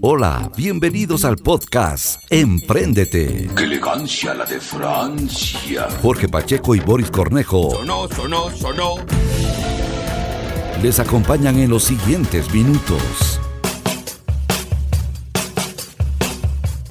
Hola, bienvenidos al podcast Empréndete. ¡Qué elegancia la de Francia! Jorge Pacheco y Boris Cornejo Sonó, sonó, sonó. les acompañan en los siguientes minutos.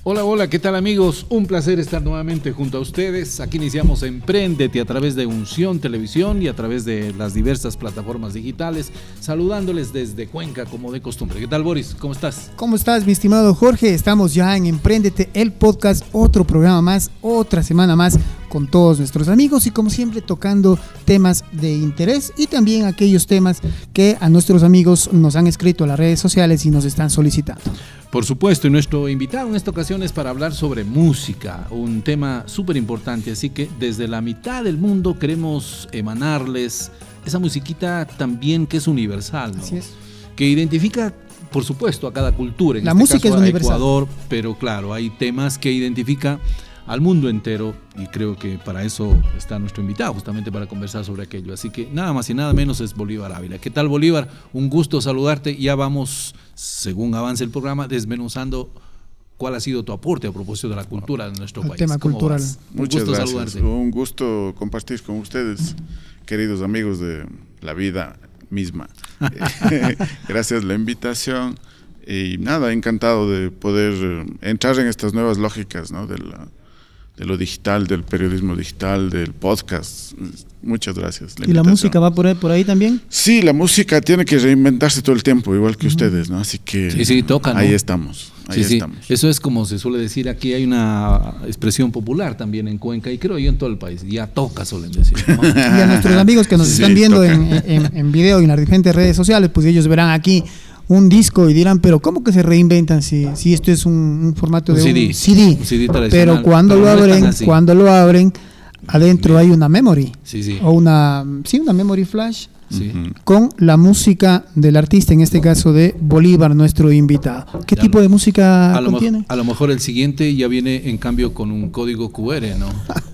Hola, hola, ¿qué tal amigos? Un placer estar nuevamente junto a ustedes. Aquí iniciamos Emprendete a través de Unción Televisión y a través de las diversas plataformas digitales, saludándoles desde Cuenca como de costumbre. ¿Qué tal Boris? ¿Cómo estás? ¿Cómo estás, mi estimado Jorge? Estamos ya en Emprendete, el podcast, otro programa más, otra semana más con todos nuestros amigos y como siempre tocando temas de interés y también aquellos temas que a nuestros amigos nos han escrito a las redes sociales y nos están solicitando. Por supuesto, y nuestro invitado en esta ocasión es para hablar sobre música, un tema súper importante, así que desde la mitad del mundo queremos emanarles esa musiquita también que es universal, ¿no? Así es. que identifica, por supuesto, a cada cultura. En La este música caso, es a universal. Ecuador, pero claro, hay temas que identifica al mundo entero y creo que para eso está nuestro invitado, justamente para conversar sobre aquello. Así que nada más y nada menos es Bolívar Ávila. ¿Qué tal Bolívar? Un gusto saludarte. Ya vamos, según avance el programa, desmenuzando cuál ha sido tu aporte a propósito de la cultura de nuestro El país. tema ¿Cómo cultural. vas? Un Muchas gusto gracias. saludarte. Un gusto compartir con ustedes, queridos amigos de la vida misma. Gracias la invitación y nada, encantado de poder entrar en estas nuevas lógicas ¿no? de, la- de lo digital, del periodismo digital, del podcast. Muchas gracias. ¿Y la música va por ahí, por ahí también? Sí, la música tiene que reinventarse todo el tiempo, igual que ustedes, ¿no? Así que Sí, sí, toca, ¿no? ahí estamos. Ahí Sí, sí. estamos. Eso es como se suele decir aquí, hay una expresión popular también en Cuenca y creo yo en todo el país. Ya toca, suelen decir. ¿no? Y a nuestros amigos que nos Sí, están viendo en- en video y en las diferentes redes sociales, pues ellos verán aquí un disco y dirán, pero ¿cómo que se reinventan si, si esto es un, un formato Un de CD, un CD? un CD tradicional, pero cuando pero lo no es abren, cuando lo abren, adentro hay una memory Sí, sí. o una, sí, una memory flash Sí. con la música del artista, en este caso de Bolívar, nuestro invitado. ¿Qué Ya tipo lo- de música A lo, contiene? a lo mejor el siguiente ya viene en cambio con un código QR, ¿no?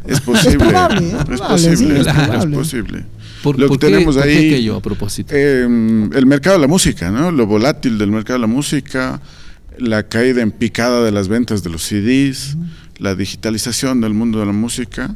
Es posible. probable, es es probable, posible. es, es probable. posible. ¿Por, Lo por que qué, tenemos por qué ahí. aquello a propósito? Eh, el mercado de la música, ¿no? Lo volátil del mercado de la música, la caída en picada de las ventas de los CDs, la digitalización del mundo de la música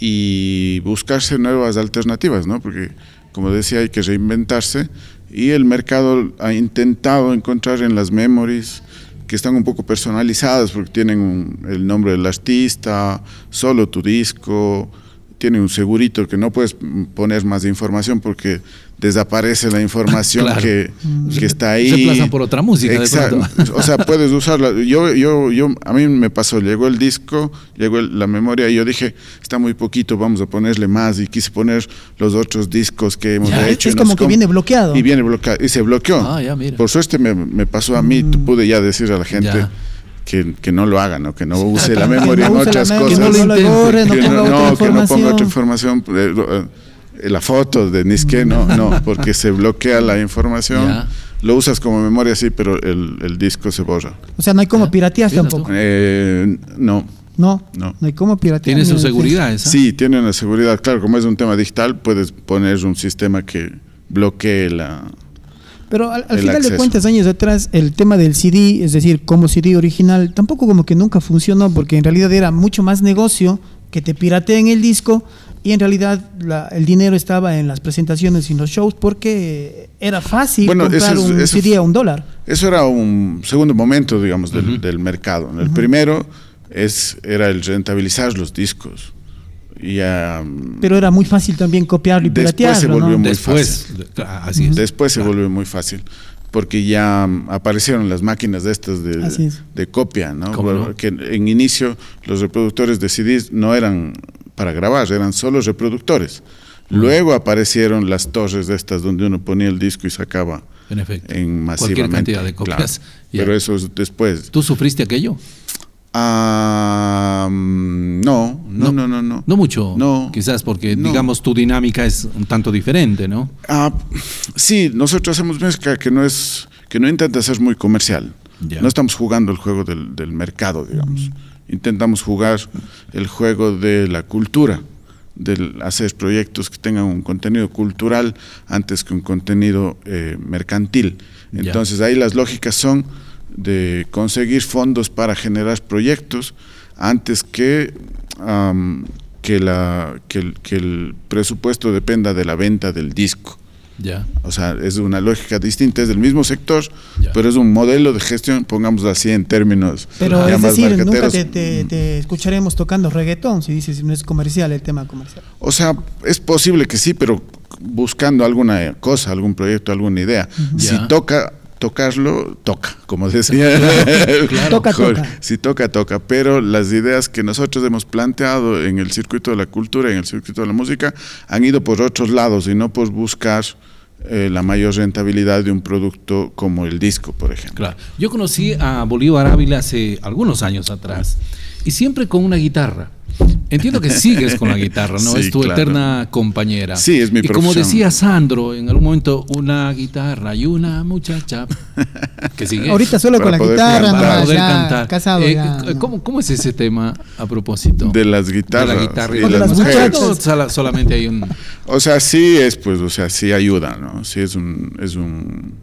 y buscarse nuevas alternativas, ¿no? Porque, como decía, hay que reinventarse y el mercado ha intentado encontrar en las memories que están un poco personalizadas porque tienen un- el nombre del artista, solo tu disco, tiene un segurito que no puedes mm, poner más información porque desaparece la información Claro. que, que está ahí. Reemplazan por otra música, de Exacto. O sea, puedes usarla. Yo, yo, yo, a mí me pasó, llegó el disco, llegó el- la memoria y yo dije, está muy poquito, vamos a ponerle más. Y quise poner los otros discos que hemos Ya, hecho. es como que viene bloqueado. Y viene bloqueado. Y se bloqueó. Ah, ya, mira. Por suerte me, me pasó a mí, pude ya decir a la gente Ya. Que, que no lo haga, ¿no? que no use la memoria no en otras cosas. Que no lo intente, Que ponga no, otra no, que no ponga otra información. eh, eh, la foto de Nisque, no, no, porque se bloquea la información. Ya. Lo usas como memoria, sí, pero el, el disco se borra. O sea, no hay como piratear tampoco. Eh, no, No, No. no hay como piratear. Tiene su seguridad esa. sí, tiene una seguridad. Claro, como es un tema digital, puedes poner un sistema que bloquee la... Pero al, final de cuentas, años atrás, el tema del CD, es decir, como CD original, tampoco como que nunca funcionó, porque en realidad era mucho más negocio que te pirateen el disco y en realidad la- el dinero estaba en las presentaciones y en los shows porque era fácil Bueno, comprar un CD a un dólar. Eso era un segundo momento, digamos, del, del mercado. El primero es, era el rentabilizar los discos. Y mm, Pero era muy fácil también copiarlo y Después se volvió muy Después, ah, así es. Después se Claro. volvió muy fácil, porque ya mm, aparecieron las máquinas de estas de, Así es. de copia, ¿no? ¿Cómo no? Que en inicio los reproductores de CDs no eran para grabar, eran solo reproductores. Luego aparecieron las torres de estas donde uno ponía el disco y sacaba En efecto. en Cualquier masivamente. cantidad de claro. copias. Pero eso es después. ¿Tú sufriste aquello? Ah, no, no, no, no, no. No mucho. No. Quizás porque, No. digamos, tu dinámica es un tanto diferente, ¿no? Ah, sí, nosotros hacemos música que no es, que no intenta ser muy comercial. No estamos jugando el juego del, del mercado, digamos. Intentamos jugar el juego de la cultura, de hacer proyectos que tengan un contenido cultural antes que un contenido eh, mercantil. Entonces ahí las lógicas son de conseguir fondos para generar proyectos antes que, que, la, que, el, que el presupuesto dependa de la venta del disco. Ya. O sea, es una lógica distinta, es del mismo sector, pero es un modelo de gestión, pongámoslo así en términos Pero es decir, nunca te, te- te escucharemos tocando reggaetón si dices no es comercial el tema comercial. O sea, es posible que sí, pero buscando alguna cosa, algún proyecto, alguna idea. Si toca tocarlo, toca, como decía. claro. Toca, toca. Si toca, toca. Pero las ideas que nosotros hemos planteado en el circuito de la cultura, en el circuito de la música, han ido por otros lados y no por buscar eh, la mayor rentabilidad de un producto como el disco, por ejemplo. Claro. Yo conocí a Bolívar Ávila hace algunos años atrás y siempre con una guitarra. Entiendo que sigues con la guitarra, ¿no? Sí, es tu claro. eterna compañera. Sí, es mi Y como decía Sandro, en algún momento, una guitarra y una muchacha que sigue. Ahorita solo con Para la poder guitarra, cantar. para poder ya cantar. casado Eh, ya, c- ¿no? ¿cómo, cómo es ese tema a propósito? De las guitarras. De la guitarra y y de las las mujeres. muchachas. ¿O sola- solamente hay un... O sea, sí es, pues, o sea, sí ayuda, ¿no? Sí es un, es un,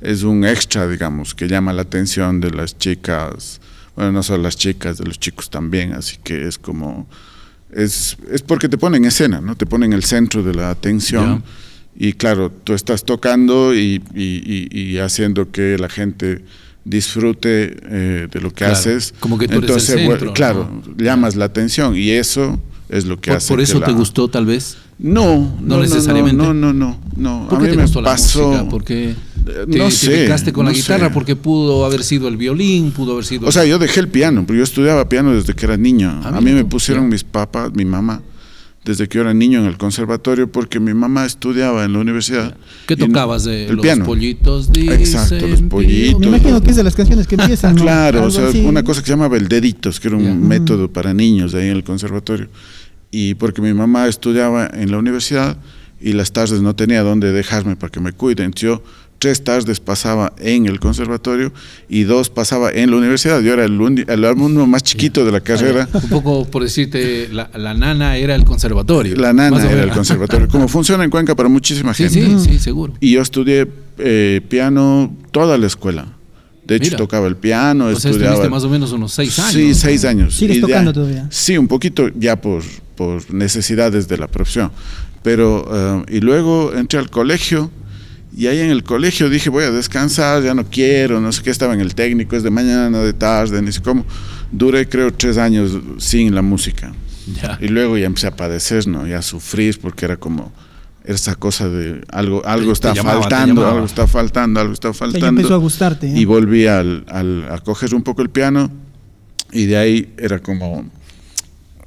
es un extra, digamos, que llama la atención de las chicas, bueno, no solo las chicas, de los chicos también, así que es como, es, es porque te ponen en escena, ¿no? Te ponen en el centro de la atención y claro, tú estás tocando y, y- y- y haciendo que la gente disfrute eh, de lo que Claro, haces. como que tú eres el Entonces, bueno, claro, ¿no? llamas la atención y eso es lo que Por, hace por que eso te gustó tal vez. No, no, necesariamente. No, no, no, no. ¿Por a mí te me gustó la pasó. música? Porque te no sé, con la no guitarra, sé. porque pudo haber sido el violín, pudo haber sido... O sea, yo dejé el piano, porque yo estudiaba piano desde que era niño. Ah, a mí me pusieron mis papás, mi mamá, desde que yo era niño en el conservatorio, porque mi mamá estudiaba en la universidad. ¿Qué no- tocabas de el los piano. pollitos? Dicen, Exacto, los pollitos. Me imagino que es de las canciones que empiezan. ¿no? Claro, o sea, así. una cosa que se llamaba el deditos, que era un método para niños ahí en el conservatorio. Y porque mi mamá estudiaba en la universidad y las tardes no tenía dónde dejarme para que me cuiden. Yo tres tardes pasaba en el conservatorio y dos pasaba en la universidad. Yo era el, el alumno más chiquito de la carrera. Un poco por decirte, la, la nana era el conservatorio. La nana era el conservatorio. Como funciona en Cuenca para muchísima Sí, gente. sí, sí, seguro. Y yo estudié eh, piano toda la escuela. De hecho, Mira. tocaba el piano, O sea, estudiaba. más o menos unos seis años. Sí, seis años. ¿Sigues Y ya- tocando todavía? Sí, un poquito ya por, por necesidades de la profesión. Pero, eh, y luego entré al colegio y ahí en el colegio dije, voy a descansar, ya no quiero, no sé qué, estaba en el técnico, es de mañana, de tarde, ni sé cómo. Duré creo tres años sin la música. Ya. Y luego ya empecé a padecer, ¿no? Y a sufrir porque era como esa cosa de algo, algo Te- está te llamaba, te faltando, algo está faltando, algo está O sea, faltando. ya empezó a gustarte. ¿eh? Y volví al, al- a coger un poco el piano y de ahí era como...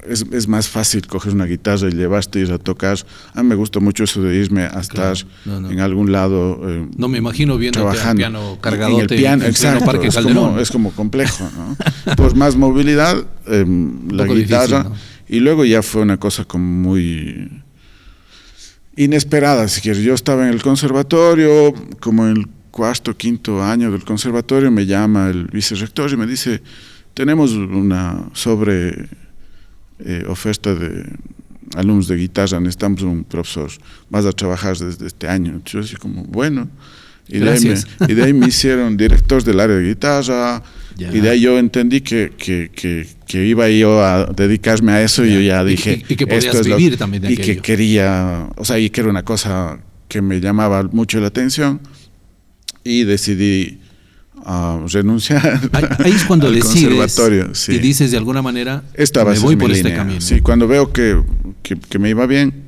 Es, es más fácil coger una guitarra y llevarte ir a tocar. A mí me gusta mucho eso de irme a estar No, no. en algún lado eh, No me imagino viendo trabajando. piano En cargadote el piano, en exacto. Parque es, como, es como complejo, ¿no? Por más movilidad, eh, la guitarra. difícil, ¿no? Y luego ya fue una cosa como muy inesperada, si quieres. Yo estaba en el conservatorio, como en el cuarto, quinto año del conservatorio, me llama el vicerrector y me dice, tenemos una sobre eh, oferta de alumnos de guitarra, necesitamos un profesor, vas a trabajar desde este año. Yo así como, bueno. Y de, ahí me, y de ahí me hicieron director del área de guitarra, Ya. y de ahí yo entendí que, que, que, que iba yo a dedicarme a eso y yo ya Y- dije y- y que podías esto es lo- vivir también de y que aquello. quería o sea y que era una cosa que me llamaba mucho la atención y decidí ah, renunciar Ahí, ahí es cuando al decides conservatorio sí. y dices de alguna manera, Esta me voy por este camino. Sí, cuando veo que, que, que me iba bien,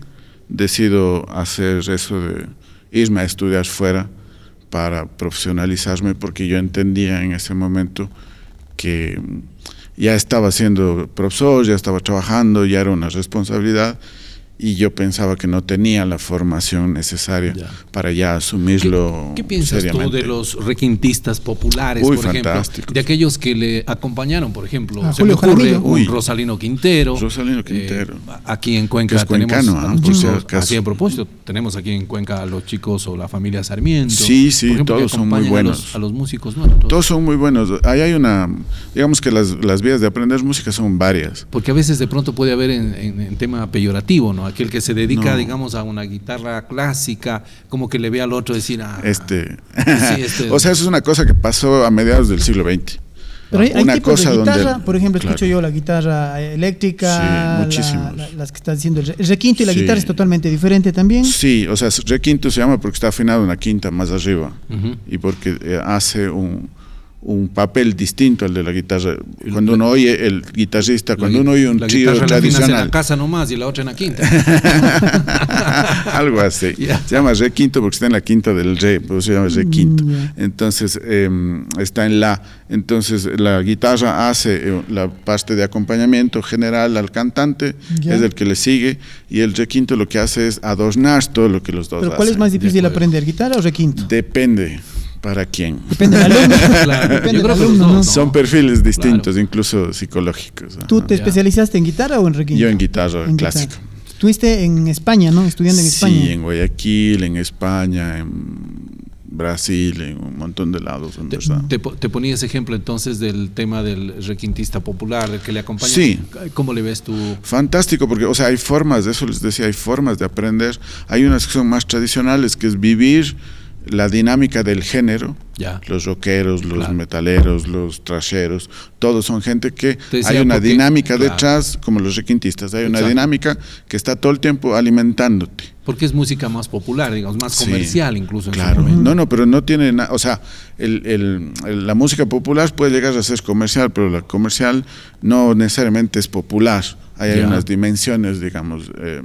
decido hacer eso de irme a estudiar fuera para profesionalizarme, porque yo entendía en ese momento que ya estaba siendo profesor, ya estaba trabajando, ya era una responsabilidad y yo pensaba que no tenía la formación necesaria Ya. para ya asumirlo ¿Qué, qué piensas seriamente. tú de los requintistas populares, Uy, por ejemplo? fantásticos. De aquellos que le acompañaron, por ejemplo, A se me Julio ocurre Jaramillo. un. Rosalino Quintero. Rosalino eh, Quintero. aquí en Cuenca tenemos cuencano, a ah, los por si chicos, acaso. así a propósito, tenemos aquí en Cuenca a los chicos o la familia Sarmiento. Sí, sí, ejemplo, todos son muy acompañan a buenos. los- A los, músicos nuevos. Todos son muy buenos. Ahí hay una, digamos que las, las vías de aprender música son varias. Porque a veces de pronto puede haber en, en- en tema peyorativo, ¿no? Aquel que se dedica, No. digamos, a una guitarra clásica, como que le ve al otro decir, ah, Este. Sí, este- o sea, eso es una cosa que pasó a mediados del siglo XX. Pero hay, hay una tipos cosa de donde- guitarra, por ejemplo, escucho yo la guitarra eléctrica, Sí, la- las que están diciendo el, re- el requinto y la Sí. guitarra es totalmente diferente también. Sí, o sea, re quinto se llama porque está afinado una quinta más arriba y porque eh, hace un, un papel distinto al de la guitarra. Cuando uno oye el guitarrista, la cuando uno oye un la trío guitarra la en la tradicional, casa nomás y la otra en la quinta. algo así. Se llama re quinto porque está en la quinta del re, por eso se llama re quinto. Mm, ya. Entonces em, está en la. Entonces la guitarra hace eh, la parte de acompañamiento general al cantante, es el que le sigue, y el re quinto lo que hace es adornar todo lo que los dos Pero ¿cuál es más difícil aprender, guitarra o requinto? Depende para quién. Depende del alumno. Claro, Depende del alumno, ¿no? Son perfiles distintos, incluso psicológicos. ¿Tú te Ya. especializaste en guitarra o en requinto? Yo en guitarra En clásica. guitarra. Estuviste en España, ¿no? Estudiando en España. Sí, en Guayaquil, en España, en Brasil, en un montón de lados, Te, te te ponía ese ejemplo entonces del tema del requintista popular, el que le acompaña. Sí. ¿Cómo le ves tú? Fantástico, porque, o sea, hay formas, de eso les decía, hay formas de aprender. Hay unas que son más tradicionales, que es vivir la dinámica del género. Ya. Los rockeros, los Claro. metaleros, los trasheros, todos son gente que decía hay una porque- dinámica claro. detrás, como los requintistas, hay una dinámica que está todo el tiempo alimentándote. Porque es música más popular, digamos, más Sí, comercial incluso en Claro, no, no, pero no tiene nada, o sea, el- el- el- la música popular puede llegar a ser comercial, pero la comercial no necesariamente es popular. Hay Ya. unas dimensiones, digamos, eh,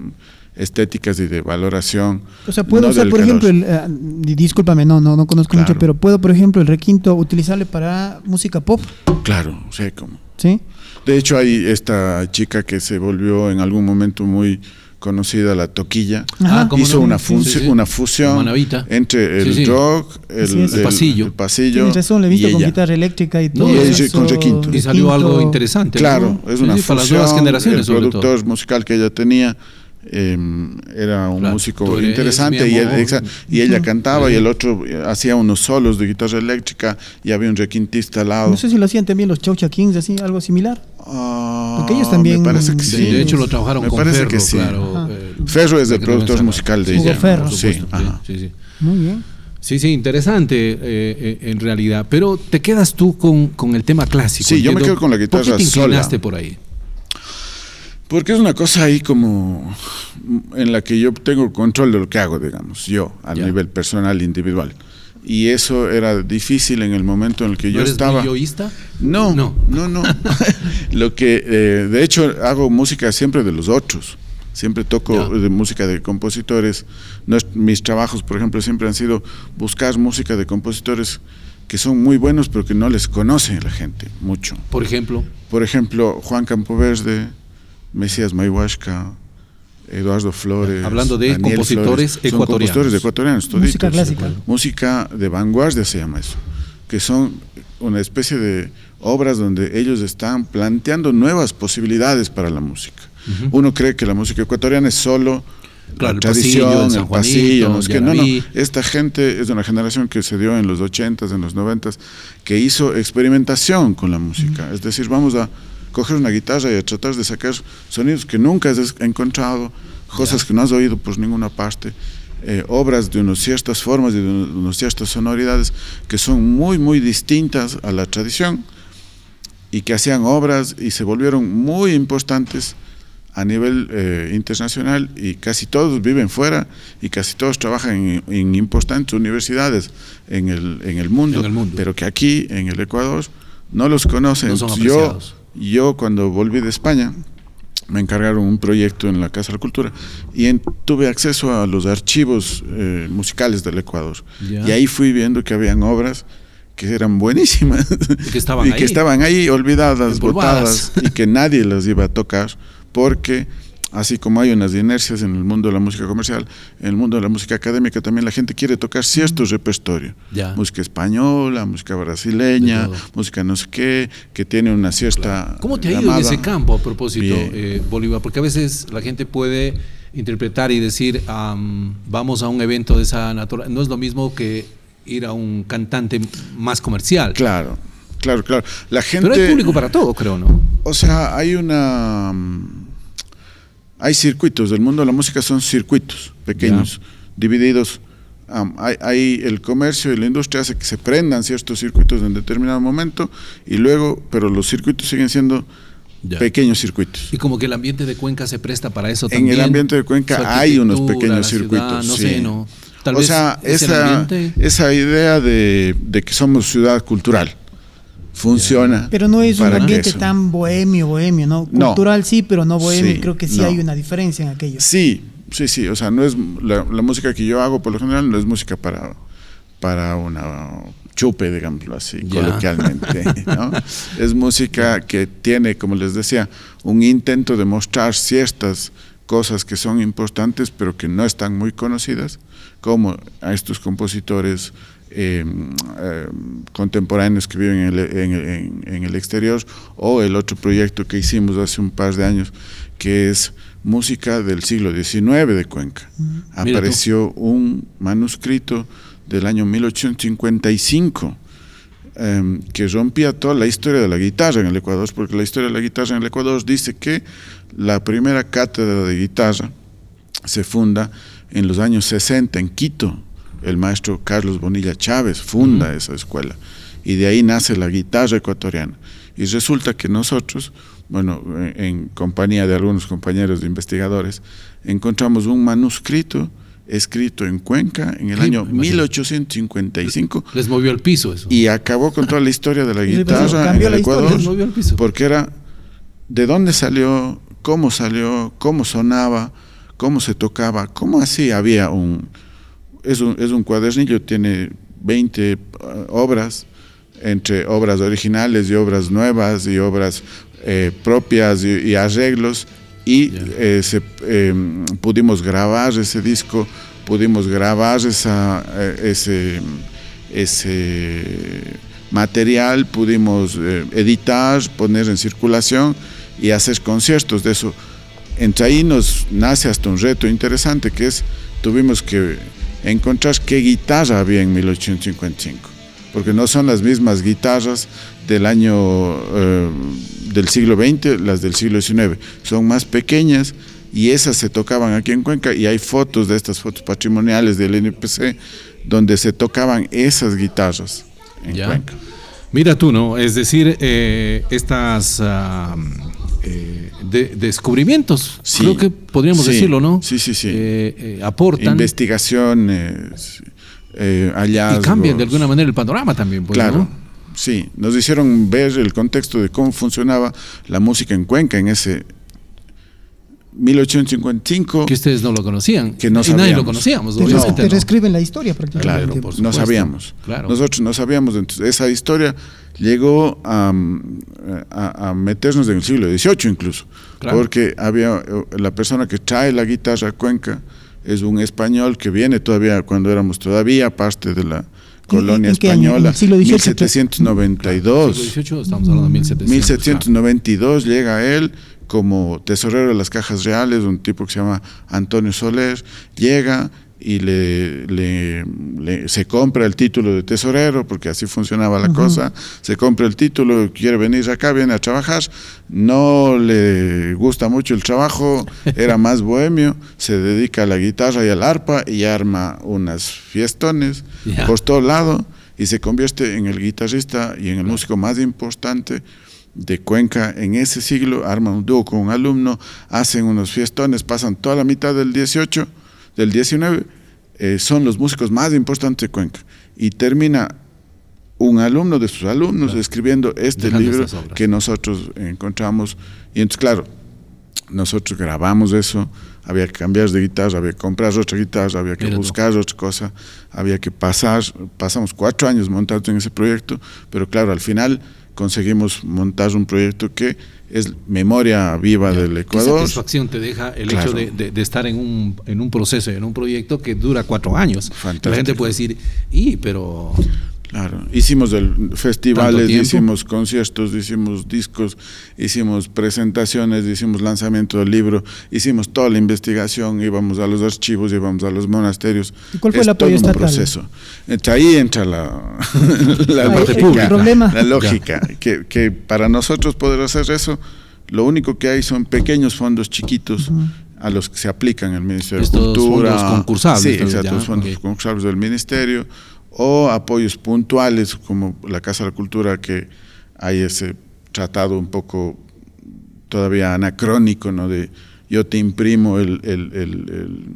estéticas y de valoración. O sea, puedo no usar, por calor. ejemplo, el, eh, di- discúlpame, no, no, no conozco Claro. mucho, pero puedo, por ejemplo, el requinto utilizarle para música pop, Claro, o sea, como... ¿sí? De hecho, hay esta chica que se volvió en algún momento muy conocida, la Toquilla. Ah, ¿cómo hizo no? una, Sí, sí. una fusión Manavita. entre el Sí, sí. rock, el, es. El pasillo. el pasillo Tienes razón, le he y visto con ella. guitarra eléctrica y No, todo. y ella eso, con requinto. Y salió requinto. algo interesante. ¿no? Claro, es Sí, una sí, fusión. para las nuevas generaciones, el sobre productor todo. musical que ella tenía eh, era un Claro, músico interesante y, él- y ella cantaba Sí. y el otro hacía unos solos de guitarra eléctrica y había un requintista al lado. No sé si lo hacían también los Chaucha Kings, así, algo similar. Ah, Porque ellos también- Me parece que De, sí. de hecho, lo trabajaron Me con parece Ferro, que sí. claro. Eh, Ferro es el productor musical de Hugo ella. Ferro. supuesto, ajá. sí, sí. Muy bien. Sí, sí, interesante eh, eh, en realidad. Pero te quedas tú con, con el tema clásico. Sí, yo me quedo con la guitarra ¿Por qué te sola. inclinaste por ahí? Porque es una cosa ahí como en la que yo tengo control de lo que hago, digamos, yo, a nivel personal, individual. Y eso era difícil en el momento en el que ¿No yo eres estaba. yoísta? No, No. no, no. Lo que, eh, de hecho, hago música siempre de los otros. Siempre toco de música de compositores. No es- mis trabajos, por ejemplo, siempre han sido buscar música de compositores que son muy buenos, pero que no les conoce la gente mucho. Por ejemplo. Por ejemplo, Juan Campoverde, Mesías Mayhuasca, Eduardo Flores. Hablando de Daniel compositores Flores. Son ecuatorianos. compositores ecuatorianos, Música toditos. clásica. Música de vanguardia se llama eso, que son una especie de obras donde ellos están planteando nuevas posibilidades para la música. Uno cree que la música ecuatoriana es solo Claro, la el tradición, pasillo, el pasillo, Juanito, es que no, no, esta gente es de una generación que se dio en los 80s, en los 90s, que hizo experimentación con la música. Es decir, vamos a coger una guitarra y a tratar de sacar sonidos que nunca has encontrado, cosas que no has oído por ninguna parte, eh, obras de unas ciertas formas y de unas ciertas sonoridades que son muy, muy distintas a la tradición y que hacían obras y se volvieron muy importantes a nivel eh, internacional y casi todos viven fuera y casi todos trabajan en, en importantes universidades en el, en el mundo, En el mundo. pero que aquí en el Ecuador no los conocen. No son yo, yo cuando volví de España me encargaron un proyecto en la Casa de la Cultura y en- tuve acceso a los archivos eh, musicales del Ecuador. Y ahí fui viendo que habían obras que eran buenísimas Y que estaban y ahí. que estaban ahí olvidadas, Empolvadas. botadas y que nadie las iba a tocar porque así como hay unas inercias en el mundo de la música comercial, en el mundo de la música académica también la gente quiere tocar cierto repertorio. Ya. Música española, música brasileña, música no sé qué, que tiene una cierta ¿Cómo te ha ido en llamada. ese campo a propósito, eh, Bolívar? Porque a veces la gente puede interpretar y decir, am, vamos a un evento de esa naturaleza. No es lo mismo que ir a un cantante más comercial. Claro, claro, claro. La gente Pero hay público para todo, creo, ¿no? O sea, hay una hay circuitos, el mundo de la música son circuitos pequeños, divididos. Am, hay, hay el comercio y la industria hace que se prendan ciertos circuitos en determinado momento y luego, pero los circuitos siguen siendo Ya. pequeños circuitos. Y como que el ambiente de Cuenca se presta para eso En también. el ambiente de Cuenca hay unos pequeños la ciudad, circuitos, No sí. sé, ¿no? Tal o vez sea, esa, esa idea de, de que somos ciudad cultural funciona. Pero no es un ambiente eso- tan bohemio, bohemio, ¿no? No. Cultural sí, pero no bohemio. Sí, Creo que sí no. hay una diferencia en aquello. Sí, sí, sí. O sea, no es la, la música que yo hago por lo general no es música para, para una chupe, digámoslo así, Ya. coloquialmente. ¿no? Es música que tiene, como les decía, un intento de mostrar ciertas cosas que son importantes, pero que no están muy conocidas, como a estos compositores eh, eh, contemporáneos que viven en el, en- en- en el exterior, o el otro proyecto que hicimos hace un par de años, que es música del siglo XIX de Cuenca. Apareció un manuscrito del año 1855 em, que rompía toda la historia de la guitarra en el Ecuador, porque la historia de la guitarra en el Ecuador dice que la primera cátedra de guitarra se funda en los años 60 en Quito. El maestro Carlos Bonilla Chávez funda esa escuela y de ahí nace la guitarra ecuatoriana. Y resulta que nosotros, bueno, en, en compañía de algunos compañeros de investigadores, encontramos un manuscrito escrito en Cuenca en el Sí, año imagínate. 1855 Les movió el piso eso. y acabó con toda la historia de la guitarra en el historia, Ecuador, porque era de dónde salió, cómo salió, cómo sonaba, cómo se tocaba, cómo así había un es un, es un cuadernillo, tiene 20 uh, obras, entre obras originales y obras nuevas y obras eh, propias y, y arreglos, y eh, se, eh, pudimos grabar ese disco, pudimos grabar esa, eh, ese, ese material, pudimos editar, poner en circulación y hacer conciertos de eso. Entre ahí nos nace hasta un reto interesante que es, tuvimos que encontrar qué guitarra había en 1855, porque no son las mismas guitarras del año eh, del siglo XX, las del siglo XIX, son más pequeñas y esas se tocaban aquí en Cuenca y hay fotos de estas fotos patrimoniales del NPC donde se tocaban esas guitarras en Ya. Cuenca. Mira tú, ¿no? Es decir, eh, estas eh, de- descubrimientos, Sí. creo que podríamos Sí. decirlo, ¿no? Sí, sí, sí. Eh, eh, aportan Investigaciones, eh, y hallazgos. cambian de alguna manera el panorama también, pues, Claro, ¿no? sí, nos hicieron ver el contexto de cómo funcionaba la música en Cuenca en ese 1855. Que ustedes no lo conocían. Que no y nadie lo conocíamos, Te, obviamente. te ¿no? reescriben la historia prácticamente. Claro, Claro, por no sabíamos. Claro. Nosotros no sabíamos. Entonces, esa historia llegó a, a- a meternos en el siglo XVIII incluso. Claro. Porque había la persona que trae la guitarra a Cuenca es un español que viene todavía cuando éramos todavía parte de la colonia en? ¿En española. el siglo XVIII? 1792. Siglo XVIII, estamos hablando de 1700. 1792 llega él como tesorero de las cajas reales, un tipo que se llama Antonio Soler, llega y le, le- le- se compra el título de tesorero, porque así funcionaba la cosa, se compra el título, quiere venir acá, viene a trabajar, no le gusta mucho el trabajo, era más bohemio, se dedica a la guitarra y al arpa y arma unas fiestones Ya. por todo lado y se convierte en el guitarrista y en el músico más importante de Cuenca en ese siglo, arma un dúo con un alumno, hacen unos fiestones, pasan toda la mitad del 18, del 19, eh, son los músicos más importantes de Cuenca. Y termina un alumno de sus alumnos Claro. escribiendo este Dejando libro que nosotros encontramos. Y entonces, claro, nosotros grabamos eso, había que cambiar de guitarra, había que comprar otra guitarra, había que Mira buscar otra cosa, había que pasar, pasamos cuatro años montando en ese proyecto, pero claro, al final conseguimos montar un proyecto que es memoria viva del ¿Qué Ecuador. satisfacción te deja el Claro. hecho de, de- de estar en un, en un proceso, en un proyecto que dura cuatro años? Fantástico. La gente puede decir, y, pero Claro, hicimos el festivales, hicimos conciertos, hicimos discos, hicimos presentaciones, hicimos lanzamiento del libro, hicimos toda la investigación, íbamos a los archivos, íbamos a los monasterios. ¿Y cuál fue Es el apoyo todo un estatal? proceso. Entre ahí entra la, la el pública. problema. La lógica, que, que para nosotros poder hacer eso, lo único que hay son pequeños fondos chiquitos. a los que se aplican el Ministerio Estos de Cultura. fondos concursables, Sí, exacto, ya, los fondos ok. concursables del Ministerio o apoyos puntuales como la Casa de la Cultura que hay ese tratado un poco todavía anacrónico, ¿no? De yo te imprimo el, el- el-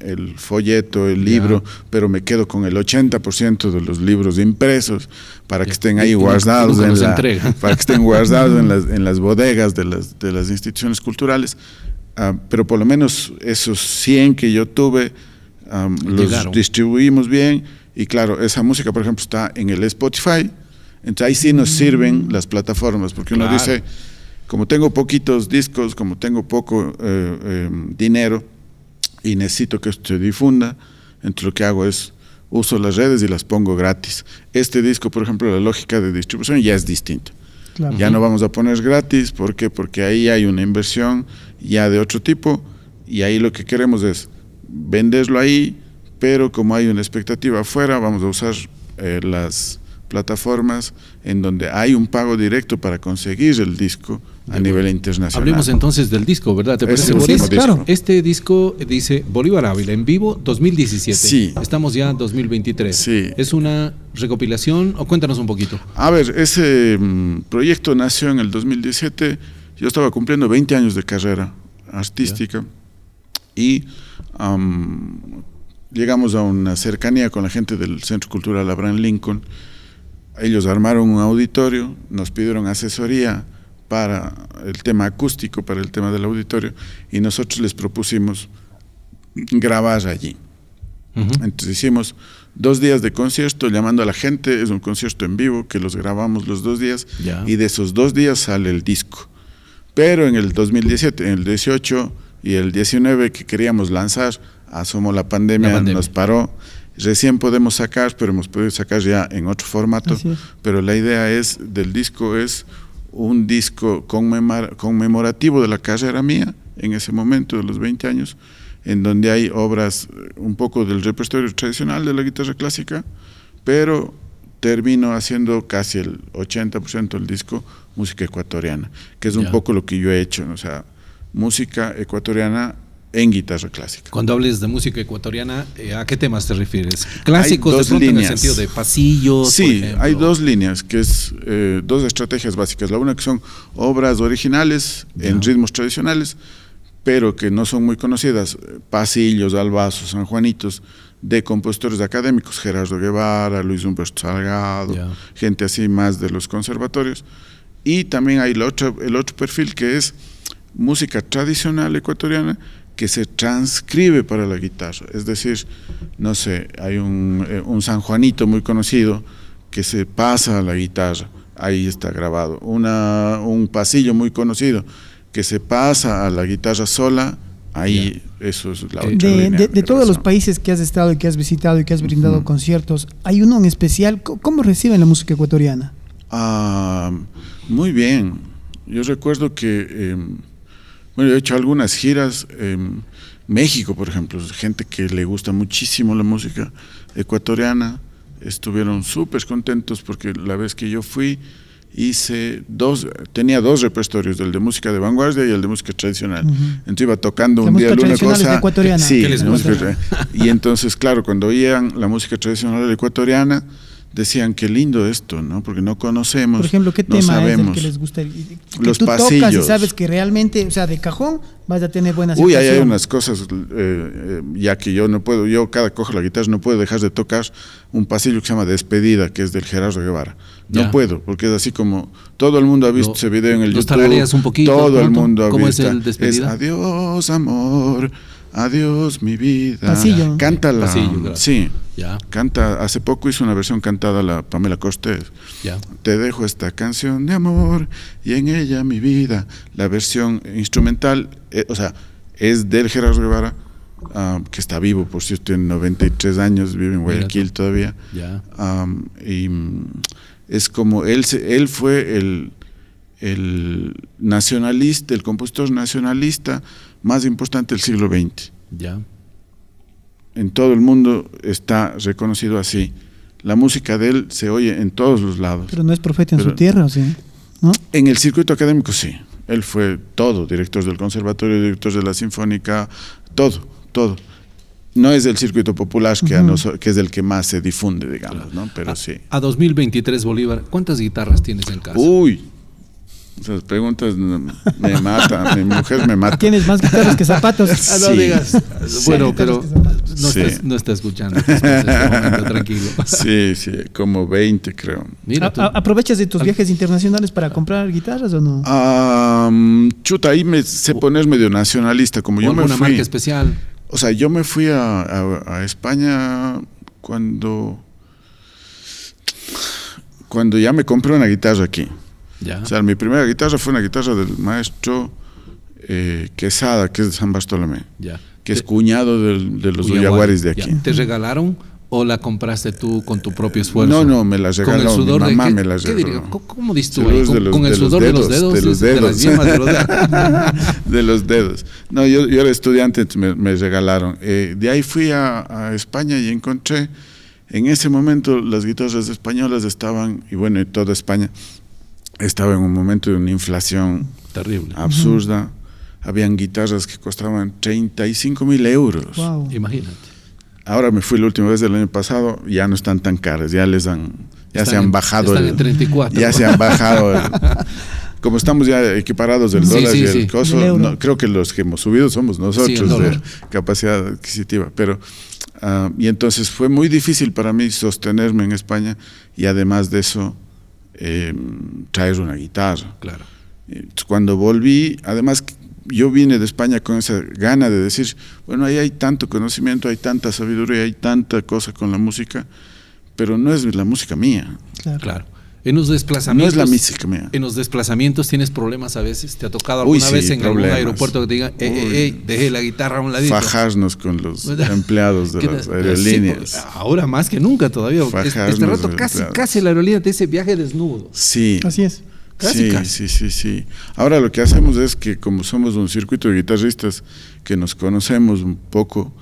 el- folleto, el libro, pero me quedo con el 80% de los libros impresos para que estén ahí guardados en la, para que estén guardados en las, en las bodegas de las, de las instituciones culturales. Ah, pero por lo menos esos 100 que yo tuve, am, los distribuimos bien. Y claro, esa música, por ejemplo, está en el Spotify. Entonces ahí sí nos sirven las plataformas, porque uno Claro. dice, como tengo poquitos discos, como tengo poco eh, eh, dinero y necesito que esto se difunda, entonces lo que hago es uso las redes y las pongo gratis. Este disco, por ejemplo, la lógica de distribución ya es distinta. Claro. Ya no vamos a poner gratis, ¿por qué? Porque ahí hay una inversión ya de otro tipo y ahí lo que queremos es venderlo ahí, pero como hay una expectativa afuera, vamos a usar eh, las plataformas en donde hay un pago directo para conseguir el disco a nivel internacional. Hablemos entonces del disco, ¿verdad? ¿Te parece, último Sí, claro. disco. Este disco dice Bolívar Ávila en vivo 2017. Sí. Estamos ya en 2023. Sí. ¿Es una recopilación o cuéntanos un poquito? A ver, ese mm, proyecto nació en el 2017. Yo estaba cumpliendo 20 años de carrera artística y llegamos a una cercanía con la gente del Centro Cultural Abraham Lincoln. Ellos armaron un auditorio, nos pidieron asesoría para el tema acústico, para el tema del auditorio, y nosotros les propusimos grabar allí. Entonces hicimos dos días de concierto llamando a la gente, es un concierto en vivo que los grabamos los dos días y de esos dos días sale el disco. Pero en el 2017, en el 18 y el 19 que queríamos lanzar, asomó la pandemia, La pandemia. nos paró. Recién podemos sacar, pero hemos podido sacar ya en otro formato. Pero la idea es del disco es un disco conmemora- conmemorativo de la carrera mía en ese momento de los 20 años, en donde hay obras eh, un poco del repertorio tradicional de la guitarra clásica, pero termino haciendo casi el 80% del disco música ecuatoriana, que es un Ya. poco lo que yo he hecho, o sea, música ecuatoriana en guitarra clásica. Cuando hables de música ecuatoriana, eh, ¿a qué temas te refieres? ¿Clásicos de dos pronto en el líneas. sentido de pasillos? por Sí, ejemplo? hay dos líneas, que es eh, dos estrategias básicas. La una que son obras originales en Ya. ritmos tradicionales, pero que no son muy conocidas. Pasillos, albazos, sanjuanitos, de compositores académicos, Gerardo Guevara, Luis Humberto Salgado, Ya. gente así más de los conservatorios. Y también hay el otro perfil que es música tradicional ecuatoriana que se transcribe para la guitarra. Es decir, no sé, hay un, eh, un San Juanito muy conocido que se pasa a la guitarra, ahí está grabado. Una, un pasillo muy conocido que se pasa a la guitarra sola, ahí eso es la otra De, línea de- de todos los países que has estado y que has visitado y que has brindado Ujú. conciertos, ¿hay uno en especial? ¿Cómo reciben la música ecuatoriana? Ah, muy bien. Yo recuerdo que, eh, bueno, he hecho algunas giras en México, por ejemplo, gente que le gusta muchísimo la música ecuatoriana, estuvieron súper contentos porque la vez que yo fui hice dos, tenía dos repertorios, el de música de vanguardia y el de música tradicional. Ujú. Entonces iba tocando La un día música alguna tradicional es cosa. ecuatoriana. Sí, ¿Qué les la gusta? música y entonces, claro, cuando oían la música tradicional ecuatoriana, decían qué lindo esto, ¿no? Porque no conocemos, Por ejemplo, ¿qué no tema es sabemos. el que les gusta? Que Los tú tocas y pasillos. sabes que realmente, o sea, de cajón vas a tener buena Uy, ahí hay unas cosas, eh, eh, ya que yo no puedo, yo cada que cojo la guitarra no puedo dejar de tocar un pasillo que se llama Despedida, que es del Gerardo Guevara. No Ya. puedo, porque es así como todo el mundo ha visto Lo- ese video en el YouTube. un poquito, Todo el mundo ha ¿Cómo es visto. el Despedida? adiós amor, adiós mi vida. Pasillo. Canta la, Pasillo, claro. sí, Ya, canta. Hace poco hizo una versión cantada la Pamela Cortés. ya. Te dejo esta canción de amor y en ella mi vida. La versión instrumental, eh, o sea, es del Gerardo Guevara, ah, que está vivo, por cierto, tiene 93 años, vive en Guayaquil todavía. Ya. Y mm, es como él, se- él fue el, el nacionalista, el compositor nacionalista más importante del siglo XX. Ya. En todo el mundo está reconocido así. La música de él se oye en todos los lados. Pero no es profeta en Pero- su tierra, ¿o sí? ¿No? En el circuito académico sí. Él fue todo, director del conservatorio, director de la sinfónica, todo, todo. No es del circuito popular que, a que es el que más se difunde, digamos, ¿no? Pero sí. A 2023 Bolívar, ¿cuántas guitarras tienes en casa? Uy, esas preguntas me matan, mi mujer me mata. Tienes más guitarras que zapatos. Ah, no Sí. digas. Bueno, Sí. pero no, Sí. estás- no está escuchando. este momento, tranquilo. Sí, sí, como 20 creo. Mira A- tú. a- ¿Aprovechas de tus viajes internacionales para comprar guitarras o no? Chuta, ahí me sé poner medio nacionalista, como ¿O yo me fui. marca especial? O sea, yo me fui a, a- a España cuando cuando ya me compré una guitarra aquí. Ya. O sea, mi primera guitarra fue una guitarra del maestro eh, Quesada, que es de San Bartolomé, ya. que es cuñado del- de los Uyaguari, Uyaguaris de ya. aquí. ¿Te regalaron o la compraste tú con tu propio esfuerzo? No, no, me la Con regaló, el mi sudor de- mamá ¿qué- me la ¿qué regaló. diría? ¿Cómo, Sudor ahí? de ¿Con, los- con el de sudor de los dedos, de los de las dedos. de los dedos. de los dedos. No, yo, yo era estudiante, me, me regalaron. Eh, de ahí fui a, a España y encontré, en ese momento las guitarras españolas estaban, y bueno, en toda España, estaba en un momento de una inflación Terrible. absurda. Habían guitarras que costaban 35 mil euros. Wow. Imagínate. Ahora me fui la última vez del año pasado, ya no están tan caras, ya les han, ya se Están han en- bajado. están el- en 34. Ya se han bajado. el- como estamos ya equiparados del Sí, dólar sí, y el sí. coso, no, creo que los que hemos subido somos Sí, nosotros de capacidad adquisitiva. Pero, ah, y entonces fue muy difícil para mí sostenerme en España y además de eso, eh, traer una guitarra. Claro. Entonces, Cuando volví, además yo vine de España con esa gana de decir, bueno, ahí hay tanto conocimiento, hay tanta sabiduría, hay tanta cosa con la música, pero no es la música mía, Claro. Claro. En los no desplazamientos. es la música mía. En los desplazamientos tienes problemas a veces. ¿Te ha tocado Uy, alguna sí, vez en algún problemas. aeropuerto que te digan, Uy. eh, dejé la guitarra a un ladito? Fajarnos con los empleados de las sí, aerolíneas. pues, ahora más que nunca todavía. porque es- Fajarnos Este rato casi, empleados. casi la aerolínea te dice viaje desnudo. Sí, Así es. Casi, sí, casi. sí, sí, sí. Ahora lo que hacemos es que como somos un circuito de guitarristas que nos conocemos un poco,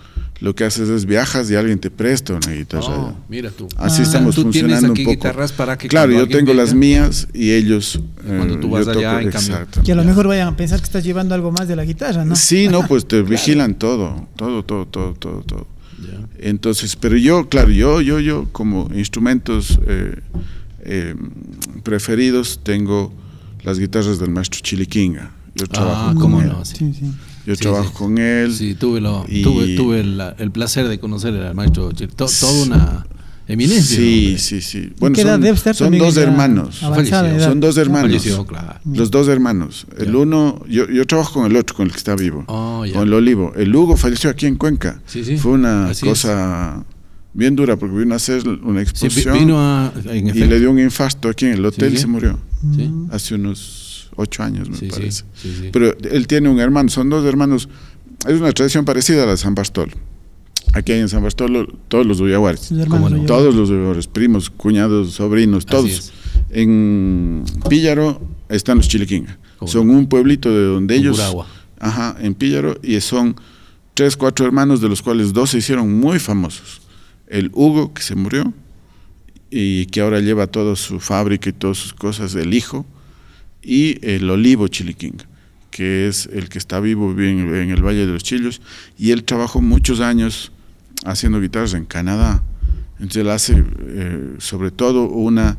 lo que haces es viajas y alguien te presta una guitarra. Oh, mira tú. Así Ah. estamos Tú tienes funcionando aquí un poco. guitarras para que Claro, yo tengo las venga- mías y ellos. Cuando tú eh, vas yo allá, en cambio. exacto. Que a lo mejor vayan a pensar que estás llevando algo más de la guitarra, ¿no? Sí, no, pues te vigilan todo, todo, todo, todo, todo, todo. Ya. Entonces, pero yo, claro, yo, yo, yo como instrumentos eh, eh, preferidos tengo las guitarras del maestro Chiliquinga. Yo trabajo Ah, con cómo él. no. Sí, Sí, sí. Yo Sí, trabajo sí. con él. Sí, tuve, lo, Y- tuve, tuve el, el placer de conocer al maestro. Chil- to- toda una eminencia. Sí, hombre. sí, sí. Bueno, ¿Qué edad son, son dos hermanos. avanzada? Son dos hermanos. Falleció, claro. Los dos hermanos. El Ya. uno, yo, yo trabajo con el otro, con el que está vivo. Oh, ya. con el Olivo. El Hugo falleció aquí en Cuenca. Sí, sí. Fue una Así cosa bien dura porque vino a hacer una Sí, vi- exposición vino a. En y le dio un infarto aquí en el hotel Sí, y se murió. Sí. Hace unos ocho años, me Sí, parece. sí, sí. Pero él tiene un hermano, son dos hermanos. Es una tradición parecida a la de San Bartolo. Aquí hay en San Bartolo todos los ¿Cómo no? Todos los Uyaguares, primos, cuñados, sobrinos, todos. En Píllaro están los Chiliquinga. ¿Cómo Son un pueblito de donde ellos. Tungurahua. Ajá, en Píllaro. Y son tres, cuatro hermanos, de los cuales dos se hicieron muy famosos. El Hugo, que se murió, y que ahora lleva toda su fábrica y todas sus cosas, el hijo, y el Olivo Chiliquinga, que es el que está vivo en, en el Valle de los Chillos, y él trabajó muchos años haciendo guitarras en Canadá. Entonces él hace eh, sobre todo una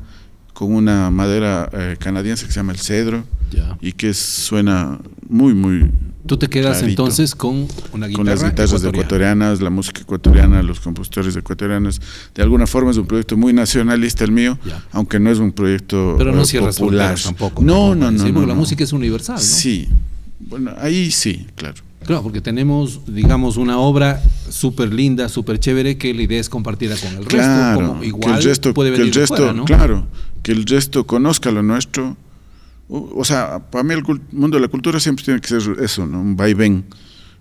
con una madera eh, canadiense que se llama el cedro Ya. y que es- suena muy muy Tú te quedas clarito. entonces con una guitarra. con las guitarras ecuatoriana. ecuatorianas, la música ecuatoriana, los compositores ecuatorianos. De alguna forma es un proyecto muy nacionalista el mío, aunque no es un proyecto Pero no eh, cierras popular. tampoco. No, no, no. Sí, no, porque la no. música es universal, ¿no? Sí. Bueno, ahí sí, claro. Claro, porque tenemos, digamos, una obra súper linda, súper chévere, que la idea es compartirla con el resto. Claro, como que igual el resto, puede que venir el de resto, fuera, ¿no? claro, que el resto conozca lo nuestro. O, sea, para mí el mundo de la cultura siempre tiene que ser eso, ¿no? Un vaivén.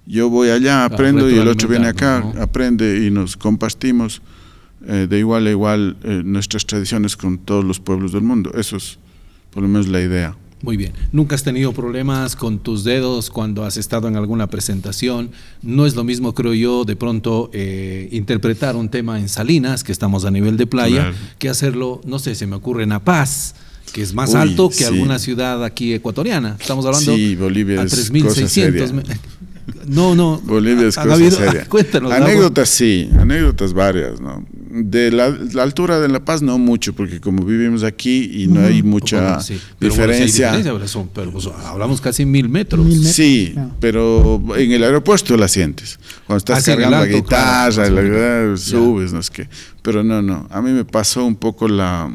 Yo voy allá, aprendo y el otro viene acá, ¿no? aprende y nos compartimos eh, de igual a igual eh, nuestras tradiciones con todos los pueblos del mundo. Eso es por lo menos la idea. Muy bien. ¿Nunca has tenido problemas con tus dedos cuando has estado en alguna presentación? No es lo mismo, creo yo, de pronto eh, interpretar un tema en Salinas, que estamos a nivel de playa, Claro. que hacerlo, no sé, se me ocurre en La Paz, que es más Uy, alto que sí. alguna ciudad aquí ecuatoriana. Estamos hablando Sí, Bolivia a es 3600. cosa me- No, no. Bolivia es cosa habido- seria. Cuéntanos. Anécdotas sí, anécdotas varias, ¿no? De la, la altura de La Paz no mucho, porque como vivimos aquí y no hay mucha Bueno, sí. Pero bueno, sí hay diferencia. pero son- pero, pues, hablamos casi mil metros. Mil metros. Sí, pero en el aeropuerto la sientes. Cuando estás Ah, cargando la guitarra, claro, la- subes, no es que. Pero no, no. A mí me pasó un poco la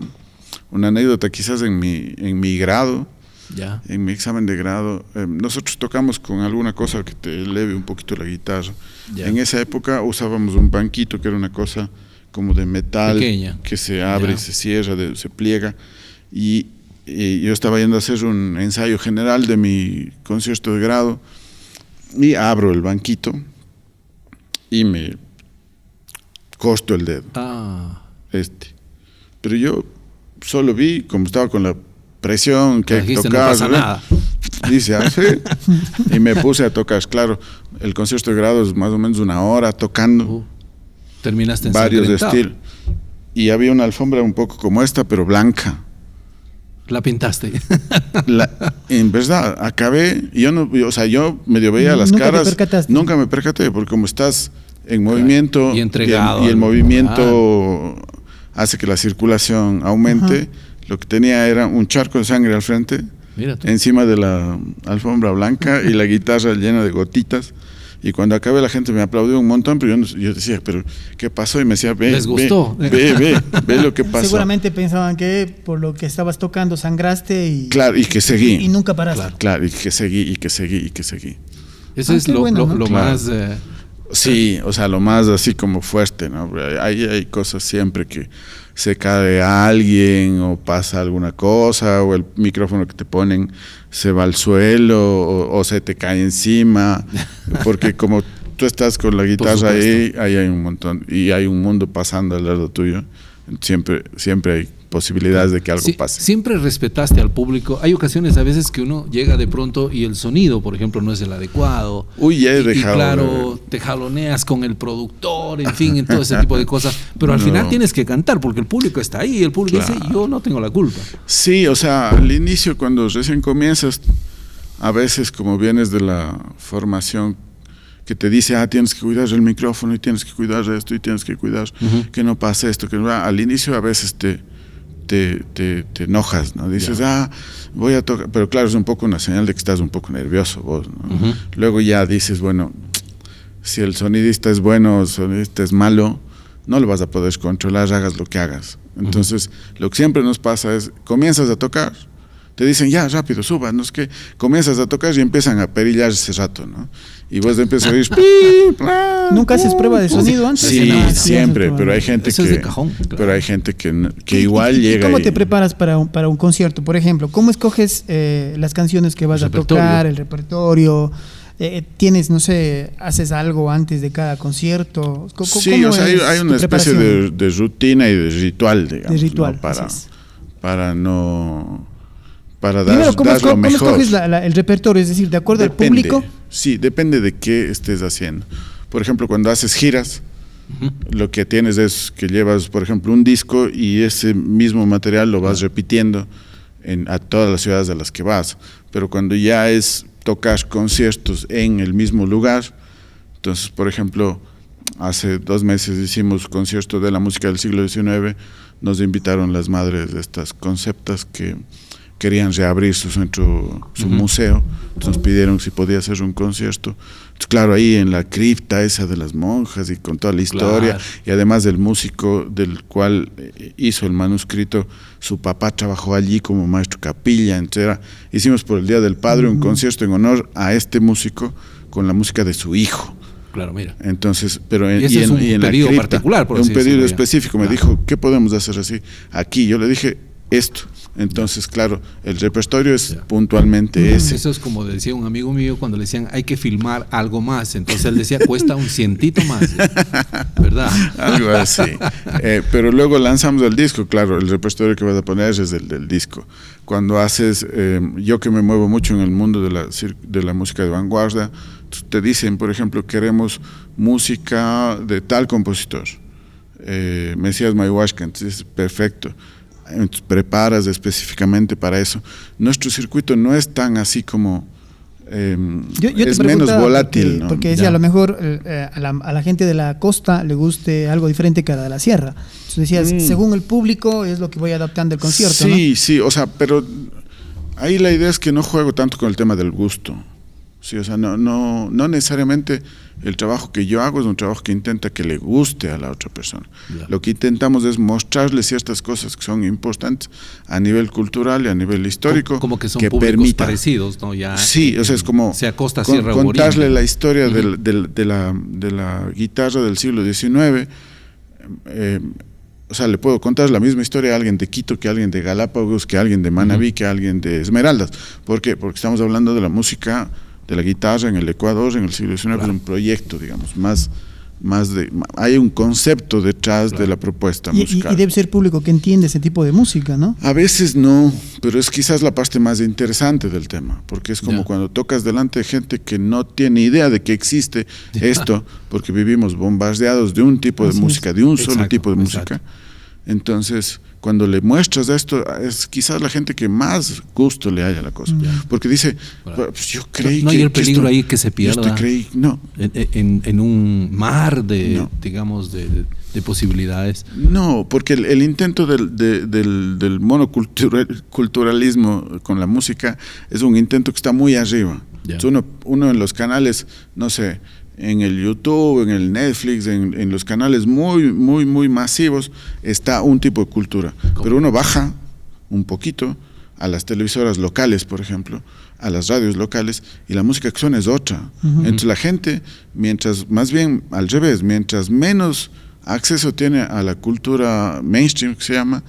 una anécdota quizás en mi en mi grado, Ya. en mi examen de grado. eh, nosotros tocamos con alguna cosa que te eleve un poquito la guitarra. Ya. En esa época usábamos un banquito que era una cosa como de metal Pequeña. que se abre, Ya. se cierra, de- se pliega. Y, y yo estaba yendo a hacer un ensayo general de mi concierto de grado y abro el banquito y me corto el dedo, Ah. este. Pero yo solo vi, como estaba con la presión que Dijiste, no tocar, pasa nada. Dice, ah, sí. y me puse a tocar, claro, el concierto de grado es más o menos una hora tocando Uh, terminaste en varios de estilo. Y había una alfombra un poco como esta, pero blanca. La pintaste. La- en verdad, acabé, y yo no, yo- o sea, yo medio veía las Nunca te caras. percataste. Nunca me percaté, porque como estás en movimiento Y entregado y el, y el movimiento hace que la circulación aumente, lo que tenía era un charco de sangre al frente, Mira tú. encima de la alfombra blanca y la guitarra llena de gotitas. Y cuando acabé la gente me aplaudió un montón, pero yo, yo decía, pero ¿qué pasó? Y me decía, ve, Les ve, gustó. ve, ve, ve lo que pasó. Seguramente pensaban que por lo que estabas tocando sangraste y, Claro, y que seguí. y nunca paraste. Claro. Claro, y que seguí, y que seguí, y que seguí. Eso Ah, es lo, bueno, lo- ¿no? lo Claro. más. eh, Sí, o sea, lo más así como fuerte, ¿no? Hay, hay cosas siempre que se cae alguien o pasa alguna cosa o el micrófono que te ponen se va al suelo o, o se te cae encima, porque como tú estás con la guitarra ahí, ahí hay un montón y hay un mundo pasando al lado tuyo, siempre, siempre hay posibilidades de que algo Sí, pase. Siempre respetaste al público. Hay ocasiones a veces que uno llega de pronto y el sonido, por ejemplo, no es el adecuado. Uy, ya he Y- y, dejado claro, de- te jaloneas con el productor, en fin, en todo ese tipo de cosas. Pero al No. final tienes que cantar porque el público está ahí y el público dice, Claro. yo no tengo la culpa. Sí, o sea, al inicio cuando recién comienzas, a veces como vienes de la formación que te dice, ah, tienes que cuidar el micrófono y tienes que cuidar esto y tienes que cuidar que no pase esto, que no, al inicio a veces te, te, te, te enojas, ¿no? Dices, ah, voy a tocar, pero claro, es un poco una señal de que estás un poco nervioso vos, ¿no? Luego ya dices, bueno, si el sonidista es bueno o el sonidista es malo, no lo vas a poder controlar, hagas lo que hagas. Entonces, lo que siempre nos pasa es, comienzas a tocar, te dicen, ya, rápido, suba, no es que comienzas a tocar y empiezan a perillar ese rato, ¿no? Y vos empiezas a oír, ¿Nunca haces prueba de sonido antes? Sí, sí, siempre, pero hay gente Eso es que... de cajón, claro. Pero hay gente que, que ¿Y- igual y- y llega ¿Cómo y- te preparas para un, para un concierto? Por ejemplo, ¿cómo escoges eh, las canciones que vas El a tocar, el repertorio? Eh, ¿Tienes, no sé, haces algo antes de cada concierto? ¿Cómo- Sí, cómo o sea, hay, una especie de, rutina y de ritual, digamos. De ritual, ¿no? para, así es. para no... Para dar, Primero, ¿cómo, dar esco- lo cómo mejor. escoges la- la- el repertorio? Es decir, ¿de acuerdo al Depende. público? Sí, depende de qué estés haciendo. Por ejemplo, cuando haces giras, lo que tienes es que llevas, por ejemplo, un disco y ese mismo material lo vas repitiendo en, a todas las ciudades a las que vas. Pero cuando ya es tocar conciertos en el mismo lugar, entonces, por ejemplo, hace dos meses hicimos concierto de la música del siglo XIX, nos invitaron las madres de estas conceptas que querían reabrir su centro, su museo, entonces nos pidieron si podía hacer un concierto. Entonces, claro, ahí en la cripta esa de las monjas y con toda la historia, Claro. y además del músico del cual eh, hizo el manuscrito, su papá trabajó allí como maestro capilla, etcétera. Hicimos por el Día del Padre un concierto en honor a este músico con la música de su hijo. Claro, mira. Entonces, pero en, Y ese es un la pedido cripta, particular, por un así pedido específico. Me Claro. dijo, ¿qué podemos hacer así? Aquí, yo le dije esto. Entonces, claro, el repertorio es puntualmente ese. Eso es como decía un amigo mío cuando le decían hay que filmar algo más. Entonces él decía cuesta un cientito más. ¿Verdad? Algo así. Eh, pero luego lanzamos el disco, claro, el repertorio que vas a poner es el del disco. Cuando haces, eh, yo que me muevo mucho en el mundo de la, de la música de vanguardia, te dicen, por ejemplo, queremos música de tal compositor. Eh, Mesías Mayhuasca, entonces perfecto. Preparas específicamente para eso. Nuestro circuito no es tan así como... eh, Yo- yo es menos volátil. Porque, ¿no? porque decía, Ya. a lo mejor eh, eh, a, la, a la gente de la costa le guste algo diferente que a la de la sierra. Entonces decías, Mm. según el público es lo que voy adaptando el concierto, Sí, sí, o sea, pero ahí la idea es que no juego tanto con el tema del gusto. Sí, o sea, no, no, no necesariamente el trabajo que yo hago es un trabajo que intenta que le guste a la otra persona. Lo que intentamos es mostrarle ciertas cosas que son importantes a nivel cultural y a nivel histórico. Como, como que son públicos permita- parecidos, ¿no? Ya, Sí, o sea, es como Sea costa, con- contarle la historia la, de la guitarra del siglo XIX. eh, o sea, le puedo contar la misma historia a alguien de Quito que a alguien de Galápagos, que a alguien de Manabí, que a alguien de Esmeraldas. ¿Por qué? Porque estamos hablando de la música, de la guitarra en el Ecuador en el siglo XIX, es un proyecto, digamos, más, más de... Hay un concepto detrás de la propuesta. Y, musical. y debe ser público que entiende ese tipo de música, ¿no? A veces no, pero es quizás la parte más interesante del tema, porque es como Ya. cuando tocas delante de gente que no tiene idea de que existe esto, porque vivimos bombardeados de un tipo de Así es. música, de un solo tipo de exacto. música. Entonces, cuando le muestras esto, es quizás la gente que más gusto le haya a la cosa, porque dice, Claro. pues yo creí no que hay el peligro esto- ahí que se pierda. creí, no, En, en- en un mar de, No. digamos, de, de- de posibilidades. No, porque el, el intento del, de- del, del monoculturalismo con la música es un intento que está muy arriba. Entonces Uno, uno en los canales, no sé, en el YouTube, en el Netflix, en, en los canales muy, muy, muy masivos, está un tipo de cultura. Pero uno baja un poquito a las televisoras locales, por ejemplo, a las radios locales, y la música que suena es otra. Entonces la gente, mientras, más bien al revés, mientras menos acceso tiene a la cultura mainstream, que se llama,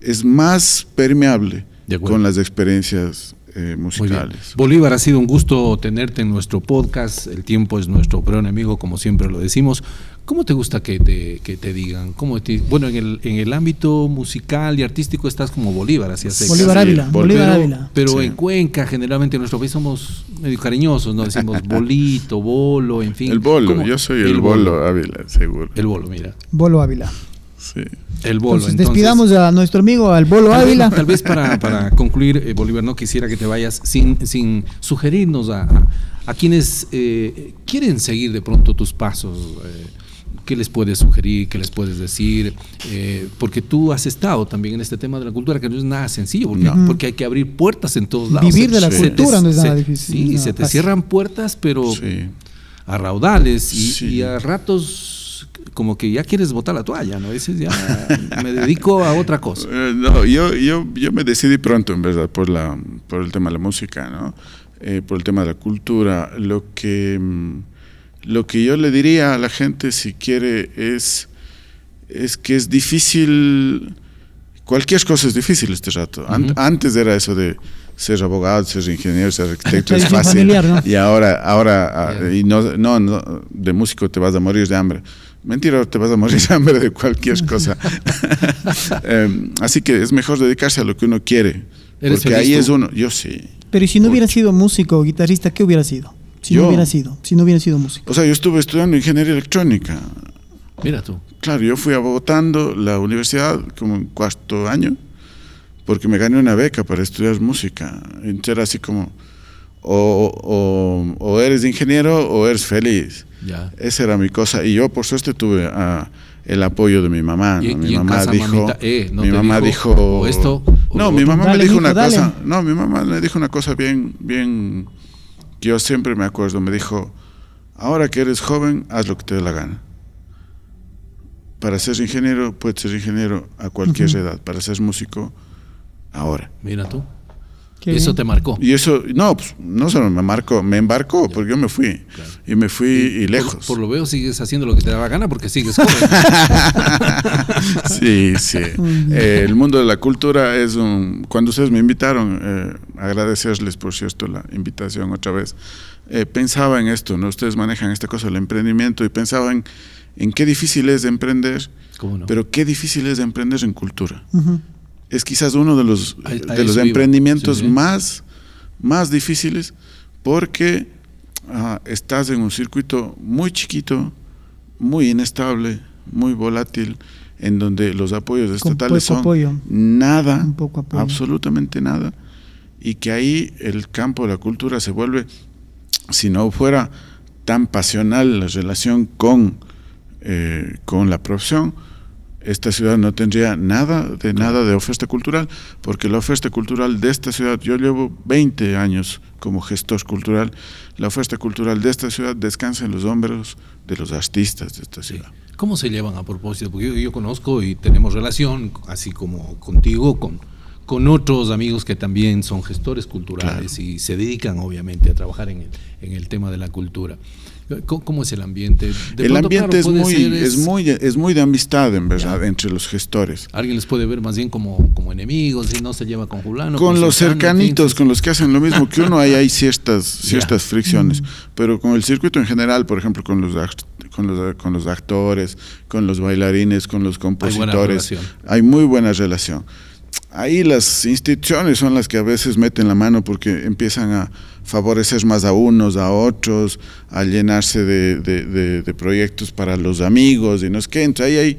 es más permeable con las experiencias eh, musicales. Bolívar, ha sido un gusto tenerte en nuestro podcast. El tiempo es nuestro peor enemigo, como siempre lo decimos. ¿Cómo te gusta que te, que te digan? ¿Cómo te- bueno, en el, en el ámbito musical y artístico estás como Bolívar, así secas. Bolívar Ávila, Bol- Bolívar pero, Ávila. pero Sí. en Cuenca, generalmente en nuestro país somos medio cariñosos, ¿no? Decimos bolito, bolo, en fin. El bolo, ¿Cómo? yo soy el, bolo Ávila, seguro. El bolo, mira. Bolo Ávila. Sí. El bolo. Entonces, entonces- despidamos a nuestro amigo, al Bolo Tal vez, Ávila. tal vez para, para concluir, eh, Bolívar, no quisiera que te vayas sin, sin sugerirnos a, a- a quienes eh, quieren seguir de pronto tus pasos. eh, ¿Qué les puedes sugerir? ¿Qué les puedes decir? Eh, porque tú has estado también en este tema de la cultura, que no es nada sencillo, porque, No. porque hay que abrir puertas en todos lados. Vivir de la Sí. cultura no es nada difícil. Sí, no se te fácil. cierran puertas, pero Sí. a raudales y, Sí. y a ratos como que ya quieres botar la toalla, ¿no? Dices, ya me dedico a otra cosa. Eh, no, yo, yo, yo me decidí pronto, en verdad, por, la, por el tema de la música, ¿no? Eh, por el tema de la cultura. Lo que, mm, lo que yo le diría a la gente, si quiere, es, es que es difícil. Cualquier cosa es difícil este rato. An-. Antes era eso de ser abogado, ser ingeniero, ser arquitecto, es fácil. familiar, ¿no? Y ahora, ahora ah, y no, no, no, de músico te vas a morir de hambre. Mentira, te vas a morir de hambre de cualquier cosa. Em, así que es mejor dedicarse a lo que uno quiere. ¿Eres Porque ahí tú? es uno, yo sí. Pero ¿y si no Mucho. hubiera sido músico o guitarrista, qué hubiera sido? Si Yo. no hubiera sido, si no hubiera sido músico. O sea, yo estuve estudiando ingeniería electrónica. Mira tú. Claro, yo fui votando la universidad como en cuarto año porque me gané una beca para estudiar música. Entonces era así como, o, o- o eres ingeniero o eres feliz. Ya. Esa era mi cosa. Y yo, por suerte, tuve ah, el apoyo de mi mamá. ¿no? Y- mi y en mamá casa, dijo. mamita, eh, ¿no mi te mamá dijo, dijo. o esto, o no, mi mamá Dale, me dijo una dale. cosa. No, mi mamá me dijo una cosa bien, bien. que yo siempre me acuerdo. Me dijo: Ahora que eres joven, haz lo que te dé la gana. Para ser ingeniero, puedes ser ingeniero a cualquier edad. Para ser músico, ahora. Mira tú. Qué Eso bien. te marcó. Y eso, no, pues, no solo me marcó, me embarcó, porque yo me fui. Y me fui y, lejos. Por, lo veo sigues haciendo lo que te daba gana porque sigues joven. Sí, sí. Eh, el mundo de la cultura es un... Cuando ustedes me invitaron, eh, agradecerles, por cierto, la invitación otra vez, eh, pensaba en esto, ¿no? Ustedes manejan esta cosa del emprendimiento y pensaba en, en qué difícil es de emprender, ¿Cómo no? pero qué difícil es de emprender en cultura. Ujú. Es quizás uno de los, de los emprendimientos Sí, sí. Más, más difíciles porque ah, estás en un circuito muy chiquito, muy inestable, muy volátil, en donde los apoyos estatales son apoyo. nada, Un poco apoyo. absolutamente nada, y que ahí el campo de la cultura se vuelve, si no fuera tan pasional la relación con, eh, con la profesión, esta ciudad no tendría nada de nada de oferta cultural, porque la oferta cultural de esta ciudad, yo llevo 20 años como gestor cultural, la oferta cultural de esta ciudad descansa en los hombros de los artistas de esta ciudad. ¿Cómo se llevan a propósito? Porque yo, yo conozco y tenemos relación, así como contigo, con, con otros amigos que también son gestores culturales y se dedican obviamente a trabajar en el, en el tema de la cultura. ¿Cómo, es el ambiente? De el pronto, ambiente claro, es, muy, ser, es, muy, es muy de amistad, en verdad, entre los gestores. Alguien les puede ver más bien como, como enemigos y no se lleva con fulano. con los cercanitos, con los que hacen lo mismo que uno, ahí hay ciertas, ciertas fricciones. Pero con el circuito en general, por ejemplo, con los, con los, con los actores, con los bailarines, con los compositores, hay muy buena relación. Ahí las instituciones son las que a veces meten la mano porque empiezan a favorecer más a unos, a otros, a llenarse de, de- de- de proyectos para los amigos y no es que entonces ahí hay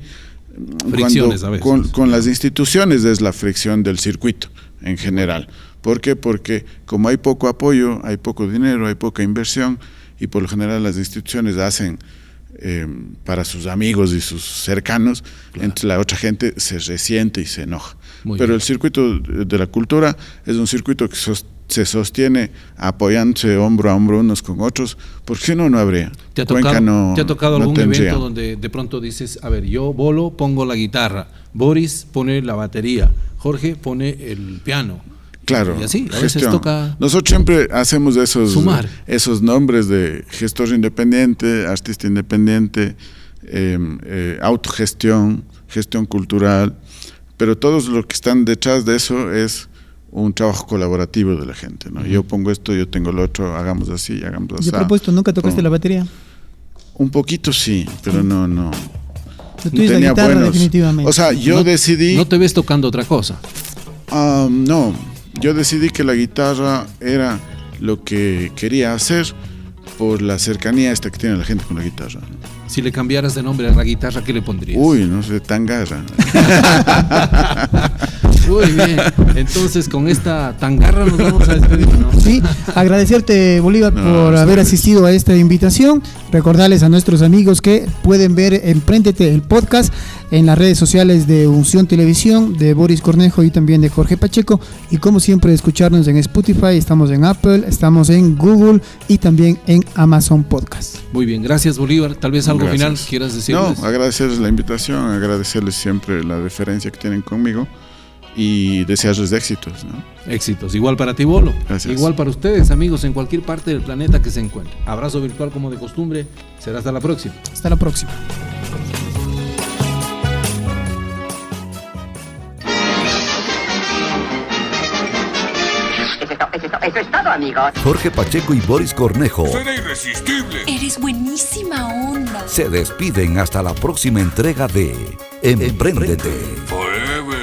Fricciones a veces. con, con las instituciones es la fricción del circuito en general. ¿Por qué? Porque como hay poco apoyo, hay poco dinero, hay poca inversión y por lo general las instituciones hacen eh, para sus amigos y sus cercanos, entre la otra gente se resiente y se enoja. Muy Pero bien. el circuito de la cultura es un circuito que se sostiene apoyándose hombro a hombro unos con otros, porque si no, no habría. ¿Te ha Cuenca tocado, no- ¿te ha tocado no algún evento donde de pronto dices, a ver, yo, Bolo, pongo la guitarra, Boris pone la batería, Jorge pone el piano? Claro. Y así, a veces toca... Nosotros siempre hacemos esos, Sumar. esos nombres de gestor independiente, artista independiente, eh, eh, autogestión, gestión cultural, pero todos los que están detrás de eso es un trabajo colaborativo de la gente. ¿no? Yo pongo esto, yo tengo lo otro, hagamos así, hagamos así. Y a propósito, ¿nunca tocaste la batería? Un poquito sí, pero no, no. Es la guitarra, definitivamente. O sea, yo no, decidí. No te ves tocando otra cosa. Ah, no, yo decidí que la guitarra era lo que quería hacer por la cercanía esta que tiene la gente con la guitarra. ¿no? Si le cambiaras de nombre a la guitarra, ¿qué le pondrías? Uy, no sé, tangarra. Muy bien. Entonces, con esta tangarra nos vamos a despedir, ¿no? Sí, agradecerte Bolívar No, por haber bien. asistido a esta invitación. Recordarles a nuestros amigos que pueden ver Emprendete el podcast en las redes sociales de Unción Televisión, de Boris Cornejo y también de Jorge Pacheco. Y como siempre, escucharnos en Spotify, estamos en Apple, estamos en Google y también en Amazon Podcast. Muy bien, gracias Bolívar. Tal vez algo Gracias. final quieras No, decirles. agradecerles la invitación, agradecerles siempre la deferencia que tienen conmigo y desearles éxitos. ¿no? Éxitos. Igual para ti, Bolo. Gracias. Igual para ustedes, amigos, en cualquier parte del planeta que se encuentren. Abrazo virtual como de costumbre. Será hasta la próxima. Hasta la próxima. Eso es, todo, amigos. Jorge Pacheco y Boris Cornejo Suena irresistible. Eres buenísima onda. se despiden hasta la próxima entrega de Emprendete. Forever.